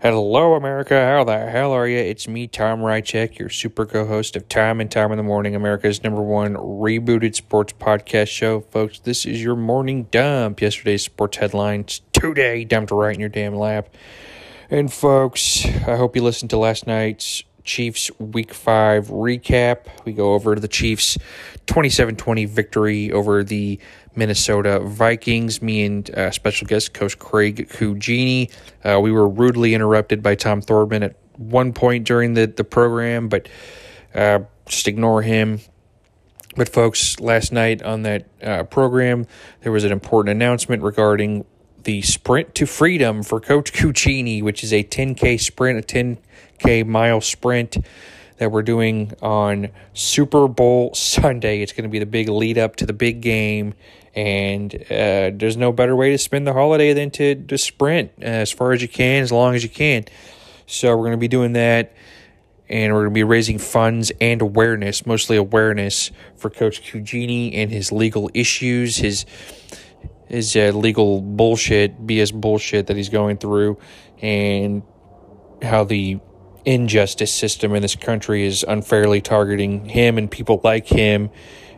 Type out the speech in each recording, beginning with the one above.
Hello, America. How the hell are you? It's me, Tom Rychek, your super co host of Time and Time in the Morning, America's number one rebooted sports podcast show. Folks, this is your morning dump. Yesterday's sports headlines today dumped right in your damn lap. And, folks, I hope you listened to last night's Chiefs Week 5 recap. We go over the Chiefs' 27 20 victory over the Minnesota Vikings. Me and uh, special guest Coach Craig Cugini. Uh, we were rudely interrupted by Tom Thorburn at one point during the, the program, but uh, just ignore him. But, folks, last night on that uh, program, there was an important announcement regarding the Sprint to Freedom for Coach Cugini, which is a 10K sprint, a 10K mile sprint that we're doing on Super Bowl Sunday. It's going to be the big lead up to the big game. And uh, there's no better way to spend the holiday than to, to sprint as far as you can, as long as you can. So we're going to be doing that. And we're going to be raising funds and awareness, mostly awareness, for Coach Cugini and his legal issues, his his uh, legal bullshit, BS bullshit that he's going through, and how the injustice system in this country is unfairly targeting him and people like him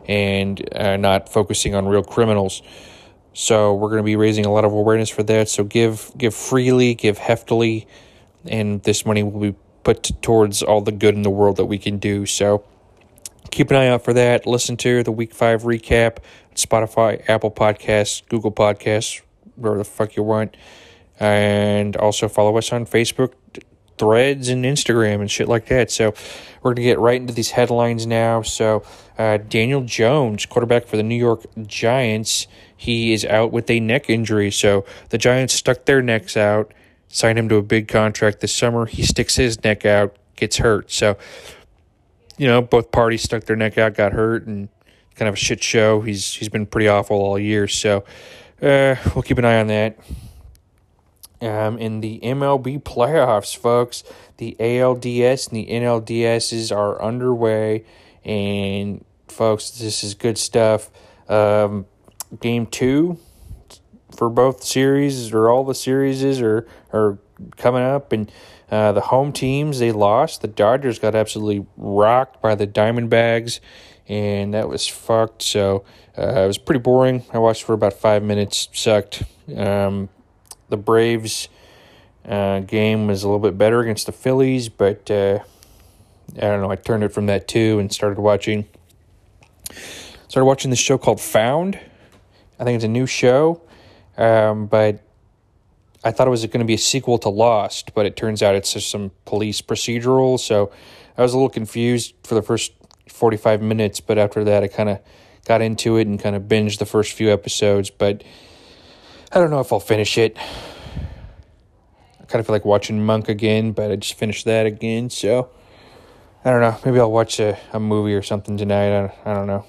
and uh, not focusing on real criminals. So we're going to be raising a lot of awareness for that. So give give freely, give heftily, and this money will be put towards all the good in the world that we can do. So keep an eye out for that. Listen to the Week Five recap, Spotify, Apple Podcasts, Google Podcasts, wherever the fuck you want, and also follow us on Facebook, threads and Instagram and shit like that. So we're going to get right into these headlines now. So uh, Daniel Jones, quarterback for the New York Giants, he is out with a neck injury. So the Giants stuck their necks out, signed him to a big contract this summer. He sticks his neck out, gets hurt. So, you know, both parties stuck their neck out, got hurt, and kind of a shit show. He's he's been pretty awful all year. So uh, we'll keep an eye on that um, in the MLB playoffs, folks. The ALDS and the NLDSs are underway, and folks, this is good stuff. Um, game two for both series or all the series are are coming up, and uh, the home teams they lost. The Dodgers got absolutely rocked by the Diamondbacks, and that was fucked. So uh, it was pretty boring. I watched for about five minutes. Sucked. Um, the Braves uh, game was a little bit better against the Phillies, but uh, I don't know. I turned it from that too and started watching. Started watching this show called Found. I think it's a new show, um, but I thought it was going to be a sequel to Lost, but it turns out it's just some police procedural. So I was a little confused for the first forty five minutes, but after that, I kind of got into it and kind of binged the first few episodes. But I don't know if I'll finish it. I kind of feel like watching Monk again, but I just finished that again. So I don't know. Maybe I'll watch a, a movie or something tonight. I, I don't know.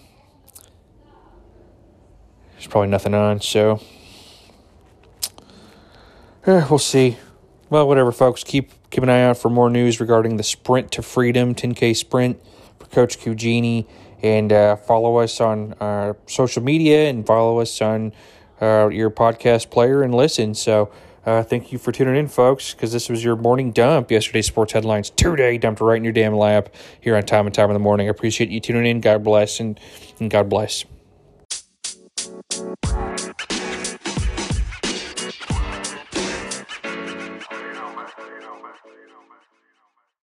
There's probably nothing on, so eh, we'll see. Well, whatever, folks. Keep keep an eye out for more news regarding the Sprint to Freedom 10K Sprint Coach Cugini, and uh, follow us on our social media and follow us on uh, your podcast player and listen. So uh, thank you for tuning in, folks, because this was your morning dump. Yesterday's sports headlines today dumped right in your damn lap here on Time and Time in the Morning. I appreciate you tuning in. God bless and, and God bless.